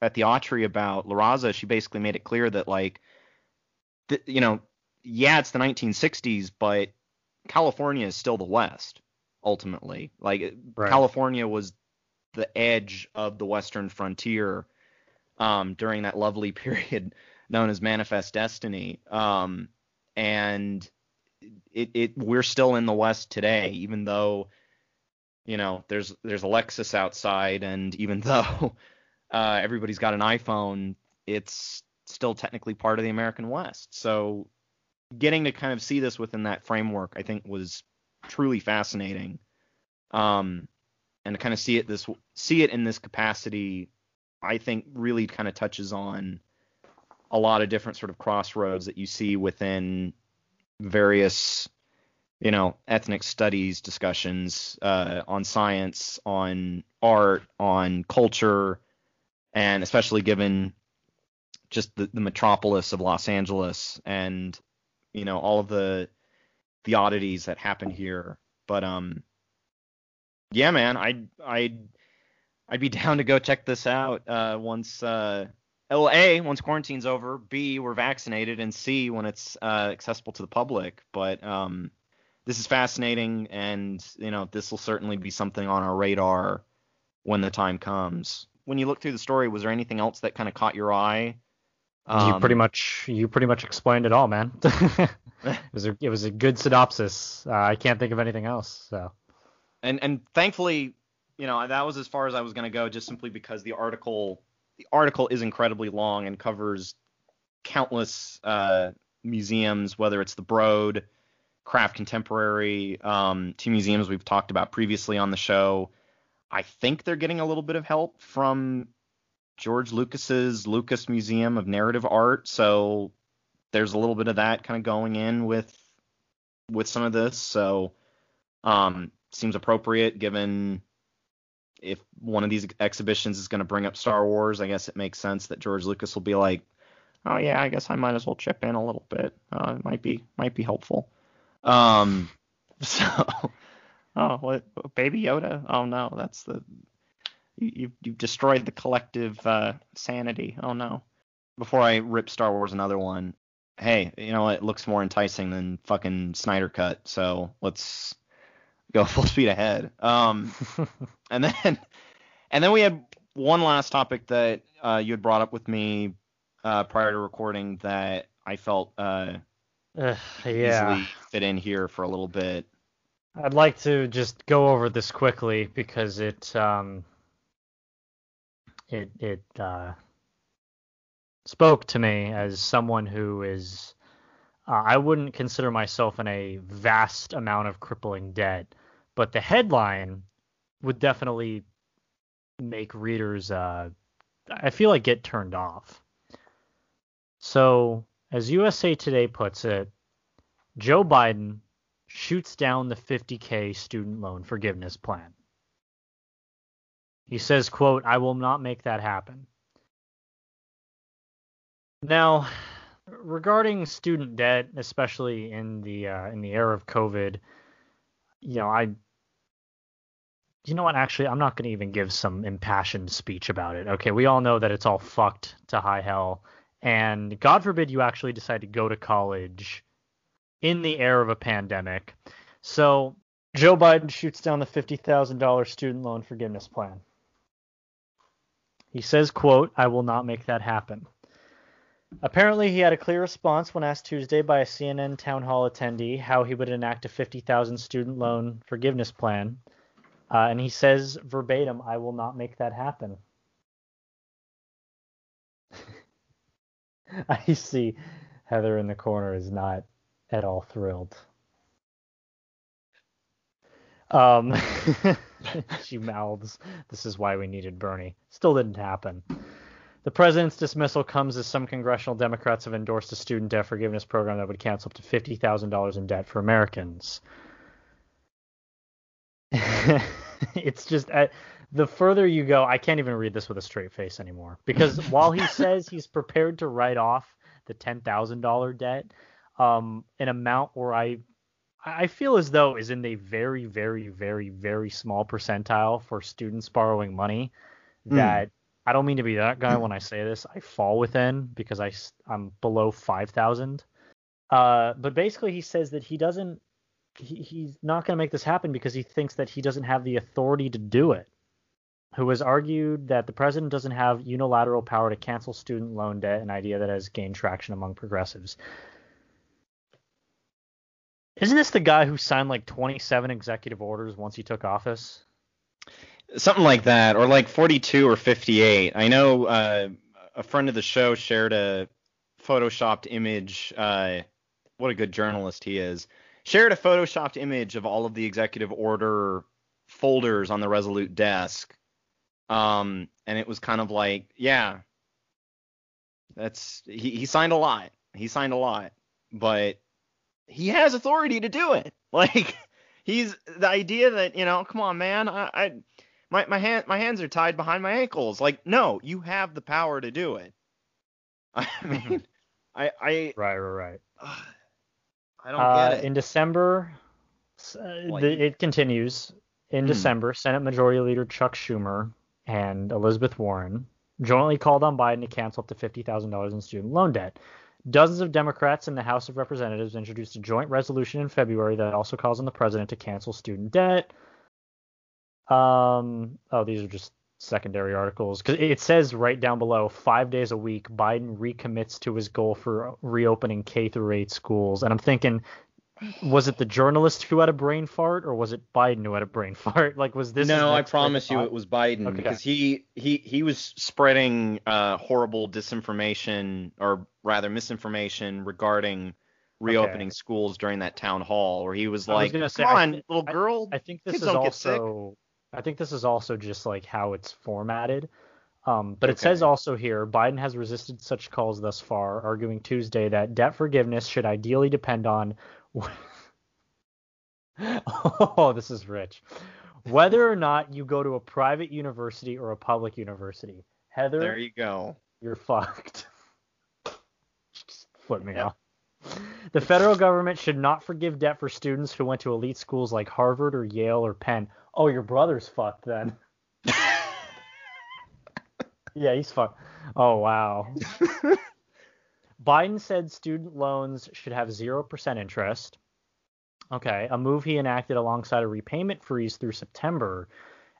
at the Autry about La Raza, she basically made it clear that like, th- you know, yeah, it's the 1960s, but California is still the West ultimately. Like Right. California was the edge of the western frontier um, during that lovely period known as Manifest Destiny. Um, and it, it we're still in the West today, even though you know there's there's a Lexus outside, and even though uh, everybody's got an iPhone, it's still technically part of the American West. So getting to kind of see this within that framework, I think, was truly fascinating. Um, and to kind of see it this see it in this capacity, I think really kind of touches on a lot of different sort of crossroads that you see within various you know ethnic studies discussions uh, on science on art on culture and especially given just the, the metropolis of los angeles and you know all of the the oddities that happen here but um yeah man i'd i'd i'd be down to go check this out uh once uh well, A, once quarantine's over, B, we're vaccinated, and C, when it's uh, accessible to the public. But um, this is fascinating, and you know this will certainly be something on our radar when the time comes. When you look through the story, was there anything else that kind of caught your eye? Um, you pretty much you pretty much explained it all, man. it was a it was a good synopsis. Uh, I can't think of anything else. So. And and thankfully, you know, that was as far as I was going to go, just simply because the article the article is incredibly long and covers countless uh, museums, whether it's the Broad, Craft Contemporary, um, two museums we've talked about previously on the show. I think they're getting a little bit of help from George Lucas's Lucas Museum of Narrative Art, so there's a little bit of that kind of going in with with some of this. So um, seems appropriate given if one of these exhibitions is going to bring up Star Wars, I guess it makes sense that George Lucas will be like, "Oh yeah, I guess I might as well chip in a little bit. Uh, it might be might be helpful." Um, so, oh, what, Baby Yoda? Oh no, that's the you've, you've destroyed the collective uh, sanity. Oh no. Before I rip Star Wars another one, hey, you know it looks more enticing than fucking Snyder cut, so let's go full speed ahead. Um, and then and then we had one last topic that uh, you had brought up with me uh, prior to recording that I felt uh, yeah. easily fit in here for a little bit. I'd like to just go over this quickly because it um, it it uh, spoke to me as someone who is uh, I wouldn't consider myself in a vast amount of crippling debt, but the headline would definitely make readers, uh, I feel like, get turned off. So, as USA Today puts it, Joe Biden shoots down the 50K student loan forgiveness plan. He says, quote, I will not make that happen. Now, regarding student debt, especially in the uh, in the era of COVID, you know, I you know what? Actually, I'm not going to even give some impassioned speech about it. Okay, we all know that it's all fucked to high hell, and God forbid you actually decide to go to college in the air of a pandemic. So Joe Biden shoots down the $50,000 student loan forgiveness plan. He says, quote, I will not make that happen. Apparently, he had a clear response when asked Tuesday by a CNN town hall attendee how he would enact a 50,000 student loan forgiveness plan. Uh, and he says verbatim, I will not make that happen. I see Heather in the corner is not at all thrilled. Um, she mouths, This is why we needed Bernie. Still didn't happen. The president's dismissal comes as some congressional Democrats have endorsed a student debt forgiveness program that would cancel up to $50,000 in debt for Americans. it's just uh, the further you go, I can't even read this with a straight face anymore because while he says he's prepared to write off the ten thousand dollar debt, um, an amount where I I feel as though is in a very very very very small percentile for students borrowing money hmm. that. Mm. I don't mean to be that guy when I say this. I fall within because I, I'm below 5,000. Uh, but basically, he says that he doesn't he, he's not going to make this happen because he thinks that he doesn't have the authority to do it. who has argued that the president doesn't have unilateral power to cancel student loan debt, an idea that has gained traction among progressives. Isn't this the guy who signed like 27 executive orders once he took office? Something like that, or like 42 or 58. I know uh, a friend of the show shared a photoshopped image. Uh, what a good journalist he is. Shared a photoshopped image of all of the executive order folders on the Resolute desk. Um, and it was kind of like, yeah, that's he, he signed a lot. He signed a lot, but he has authority to do it. Like he's the idea that you know, come on, man, I, I my my hand my hands are tied behind my ankles. Like, no, you have the power to do it. I mean, I I right right right. Uh, I don't uh, get it. In December, uh, the, it continues. In hmm. December, Senate Majority Leader Chuck Schumer and Elizabeth Warren jointly called on Biden to cancel up to $50,000 in student loan debt. Dozens of Democrats in the House of Representatives introduced a joint resolution in February that also calls on the president to cancel student debt. Um, oh, these are just secondary articles because it says right down below five days a week biden recommits to his goal for reopening k through 8 schools and i'm thinking was it the journalist who had a brain fart or was it Biden who had a brain fart? Like was this No, I promise you it was Biden okay. because he he he was spreading uh, horrible disinformation or rather misinformation regarding reopening okay. schools during that town hall where he was like, was say, "Come on, little girl." I, I think this is also I think this is also just like how it's formatted. Um, but okay. it says also here Biden has resisted such calls thus far, arguing Tuesday that debt forgiveness should ideally depend on oh, this is rich. Whether or not you go to a private university or a public university, Heather. There you go. You're fucked. Just flip me yep. off. The federal government should not forgive debt for students who went to elite schools like Harvard or Yale or Penn. Oh, your brother's fucked then. yeah, he's fucked. Oh wow. Biden said student loans should have 0% interest. Okay, a move he enacted alongside a repayment freeze through September,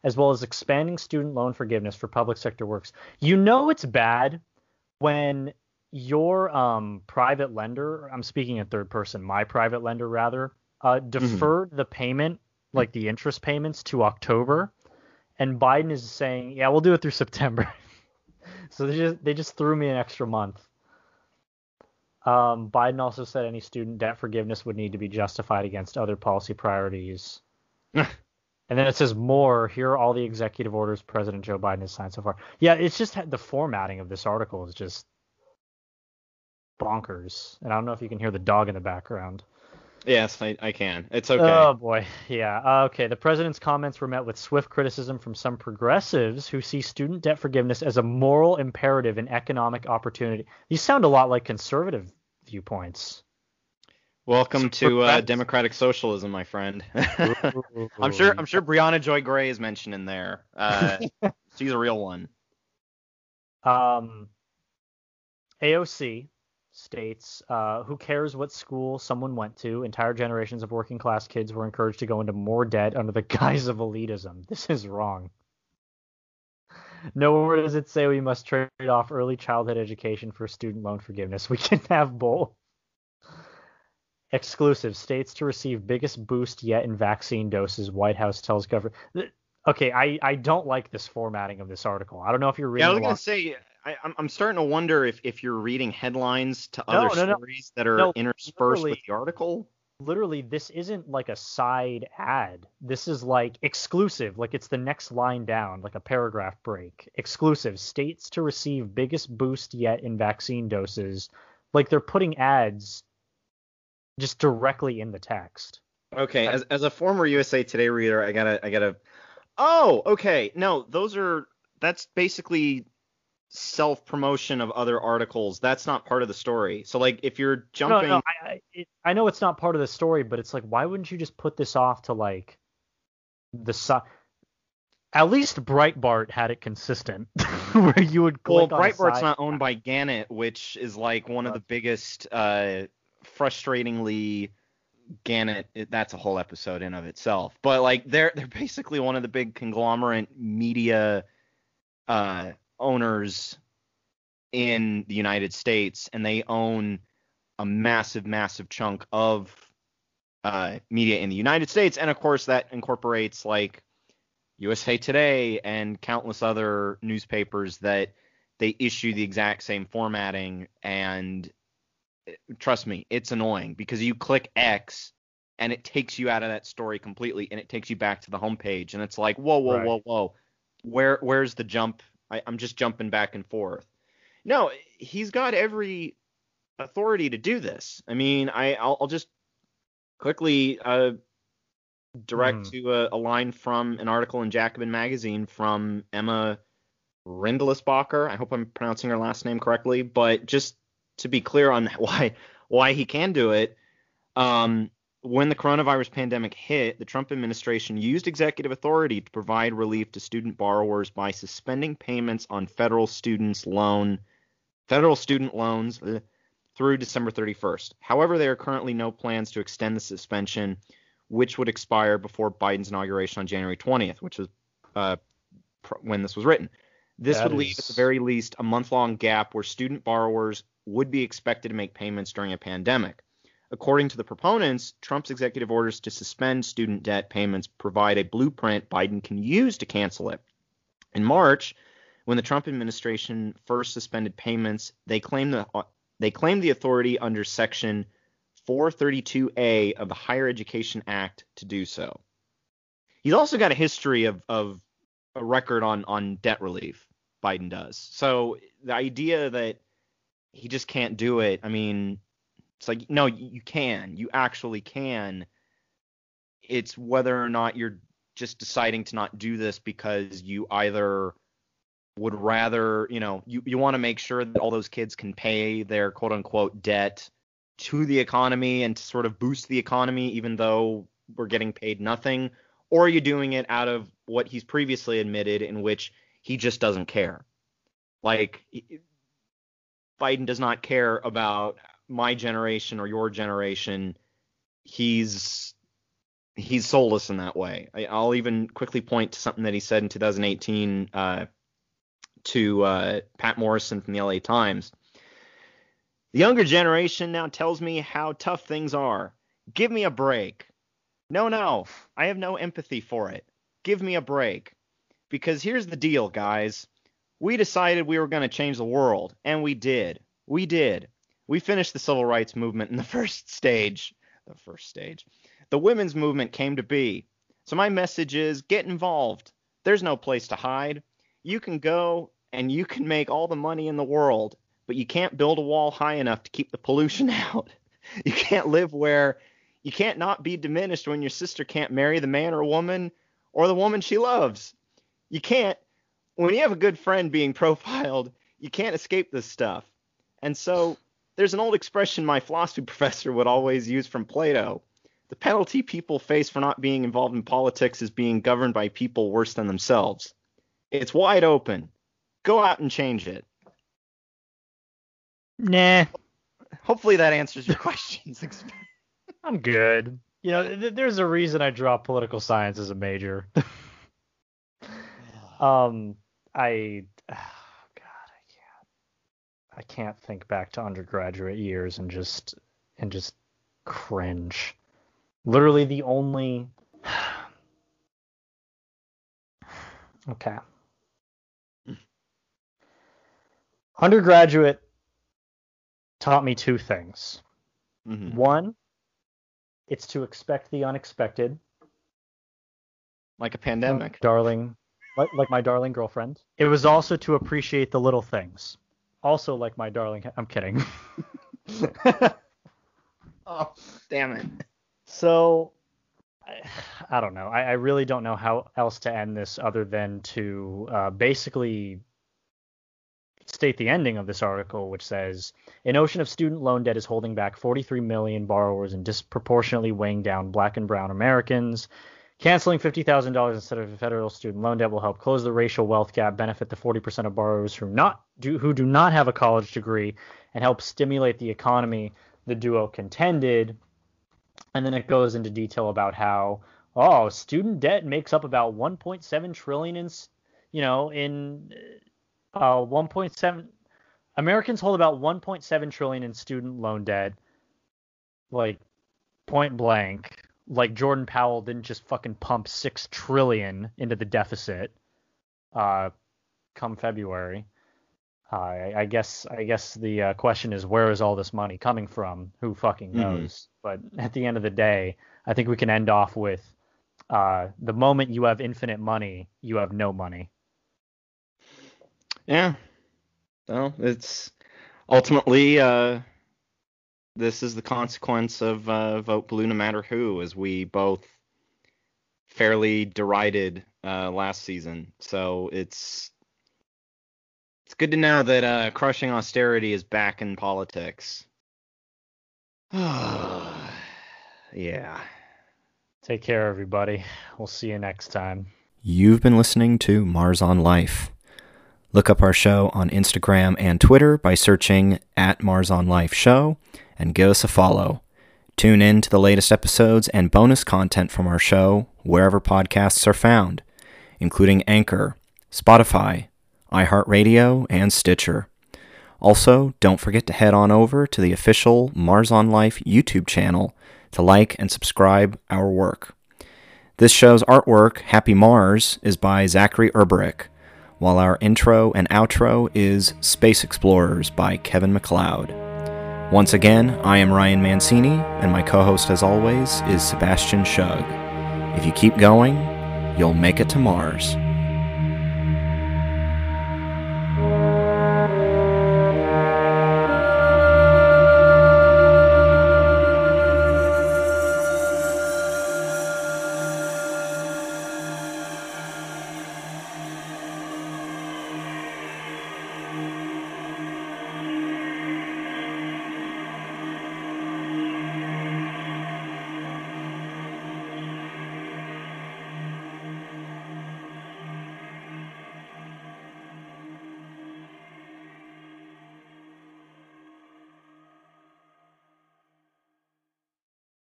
as well as expanding student loan forgiveness for public sector works. You know it's bad when your um, private lender, I'm speaking in third person, my private lender rather, uh, deferred mm-hmm. the payment, like the interest payments, to October, and Biden is saying, yeah, we'll do it through September. so they just they just threw me an extra month. Um, Biden also said any student debt forgiveness would need to be justified against other policy priorities. and then it says more. Here are all the executive orders President Joe Biden has signed so far. Yeah, it's just the formatting of this article is just bonkers. And I don't know if you can hear the dog in the background. Yes, I, I can. It's okay. Oh boy, yeah. Uh, okay, the president's comments were met with swift criticism from some progressives who see student debt forgiveness as a moral imperative and economic opportunity. These sound a lot like conservative viewpoints. Welcome to uh, democratic socialism, my friend. I'm sure I'm sure Briahna Joy Gray is mentioned in there. Uh, she's a real one. Um, AOC states, uh, "Who cares what school someone went to? Entire generations of working class kids were encouraged to go into more debt under the guise of elitism. This is wrong." Nowhere does it say we must trade off early childhood education for student loan forgiveness. We can have both. Exclusive states to receive biggest boost yet in vaccine doses. White House tells government. Okay, I, I don't like this formatting of this article. I don't know if you're reading. Yeah, I was gonna say I, am I'm starting to wonder if if you're reading headlines to no, other no, stories no. that are interspersed with the article literally this isn't like a side ad. This is like exclusive, like it's the next line down, like a paragraph break. Exclusive states to receive biggest boost yet in vaccine doses. Like they're putting ads just directly in the text. Okay, as as a former USA Today reader, I gotta I gotta. Oh, okay. No, those are that's basically self promotion of other articles that's not part of the story so like if you're jumping no, no, I, it, I know it's not part of the story but it's like why wouldn't you just put this off to like the side at least Breitbart had it consistent, where you would click well, Breitbart's not owned by Gannett, which is like one of the biggest, uh, frustratingly Gannett, it, that's a whole episode in of itself. But like they're they're basically one of the big conglomerate media uh, owners in the United States, and they own a massive, massive chunk of uh, media in the United States, and of course that incorporates like USA Today and countless other newspapers that they issue the exact same formatting and trust me, it's annoying because you click X and it takes you out of that story completely and it takes you back to the homepage and it's like, whoa, whoa, Right. whoa, whoa. Where where's the jump? I, I'm just jumping back and forth. No, he's got every authority to do this. I mean, I I'll, I'll just quickly uh, direct Hmm. to a, a line from an article in Jacobin magazine from Emma Rindlisbacher. I hope I'm pronouncing her last name correctly, but just to be clear on why why he can do it. Um, when the coronavirus pandemic hit, the Trump administration used executive authority to provide relief to student borrowers by suspending payments on federal students loan federal student loans eh, through December 31st. However, there are currently no plans to extend the suspension, which would expire before Biden's inauguration on January 20th, which was uh, pr- when this was written. This That would leave is- at the very least a month-long gap where student borrowers would be expected to make payments during a pandemic. According to the proponents, Trump's executive orders to suspend student debt payments provide a blueprint Biden can use to cancel it. In March, when the Trump administration first suspended payments, they claimed the they claimed the authority under section 432A of the Higher Education Act to do so. He's also got a history of, of a record on, on debt relief. Biden does. So the idea that he just can't do it, I mean, it's like, no, you can. You actually can. It's whether or not you're just deciding to not do this because you either would rather, you know, you, you want to make sure that all those kids can pay their quote unquote debt to the economy and to sort of boost the economy, even though we're getting paid nothing, or are you doing it out of what he's previously admitted, in which he just doesn't care? Like, Biden does not care about my generation or your generation. He's he's soulless in that way. I, I'll even quickly point to something that he said in 2018 uh, to uh, Patt Morrison from the LA Times. The younger generation now tells me how tough things are. Give me a break. No, no, I have no empathy for it. Give me a break. Because here's the deal, guys. We decided we were going to change the world, and we did. We did. We finished the civil rights movement in the first stage. The first stage. The women's movement came to be. So my message is get involved. There's no place to hide. You can go and you can make all the money in the world, but you can't build a wall high enough to keep the pollution out. You can't live where you can't not be diminished when your sister can't marry the man or woman or the woman she loves. You can't when you have a good friend being profiled, you can't escape this stuff. And so there's an old expression my philosophy professor would always use from Plato. The penalty people face for not being involved in politics is being governed by people worse than themselves. It's wide open. Go out and change it. Nah, Hopefully that answers your questions. I'm good. You know, th- there's a reason I dropped political science as a major. um, I, oh God, I can't. I can't think back to undergraduate years and just and just cringe. Literally the only. okay. Undergraduate taught me two things. Mhm. One, it's to expect the unexpected, Like a pandemic. darling, like, like my darling girlfriend. It was also to appreciate the little things. Also, like my darling. I'm kidding. Oh, damn it. so, I, I don't know. I, I really don't know how else to end this other than to uh, basically state the ending of this article, which says an ocean of student loan debt is holding back 43 million borrowers and disproportionately weighing down black and brown Americans. Canceling $50,000 instead of federal student loan debt will help close the racial wealth gap, benefit the 40% of borrowers who not do who do not have a college degree, and help stimulate the economy. The duo contended. and then it goes into detail about how oh student debt makes up about 1.7 trillion in you know in uh 1.7 Americans hold about 1.7 trillion in student loan debt like point blank like Jordan Powell didn't just fucking pump 6 trillion into the deficit uh come February I, I guess I guess the uh, question is where is all this money coming from? Who fucking Mm-hmm. knows? But at the end of the day, I think we can end off with uh, the moment you have infinite money, you have no money. Yeah. Well, it's ultimately uh, this is the consequence of uh, vote blue no matter who, as we both fairly derided uh, last season. So it's it's good to know that uh, crushing austerity is back in politics. yeah. Take care, everybody. We'll see you next time. You've been listening to Mars on Life. Look up our show on Instagram and Twitter by searching at Mars on Life Show and give us a follow. Tune in to the latest episodes and bonus content from our show wherever podcasts are found, including Anchor, Spotify, iHeartRadio, and Stitcher. Also, don't forget to head on over to the official Mars on Life YouTube channel to like and subscribe our work. This show's artwork, Happy Mars, is by Zachary Erberich, while our intro and outro is Space X-plorers by Kevin MacLeod. Once again, I am Ryan Mancini, and my co host, as always, is Sebastian Schug. If you keep going, you'll make it to Mars.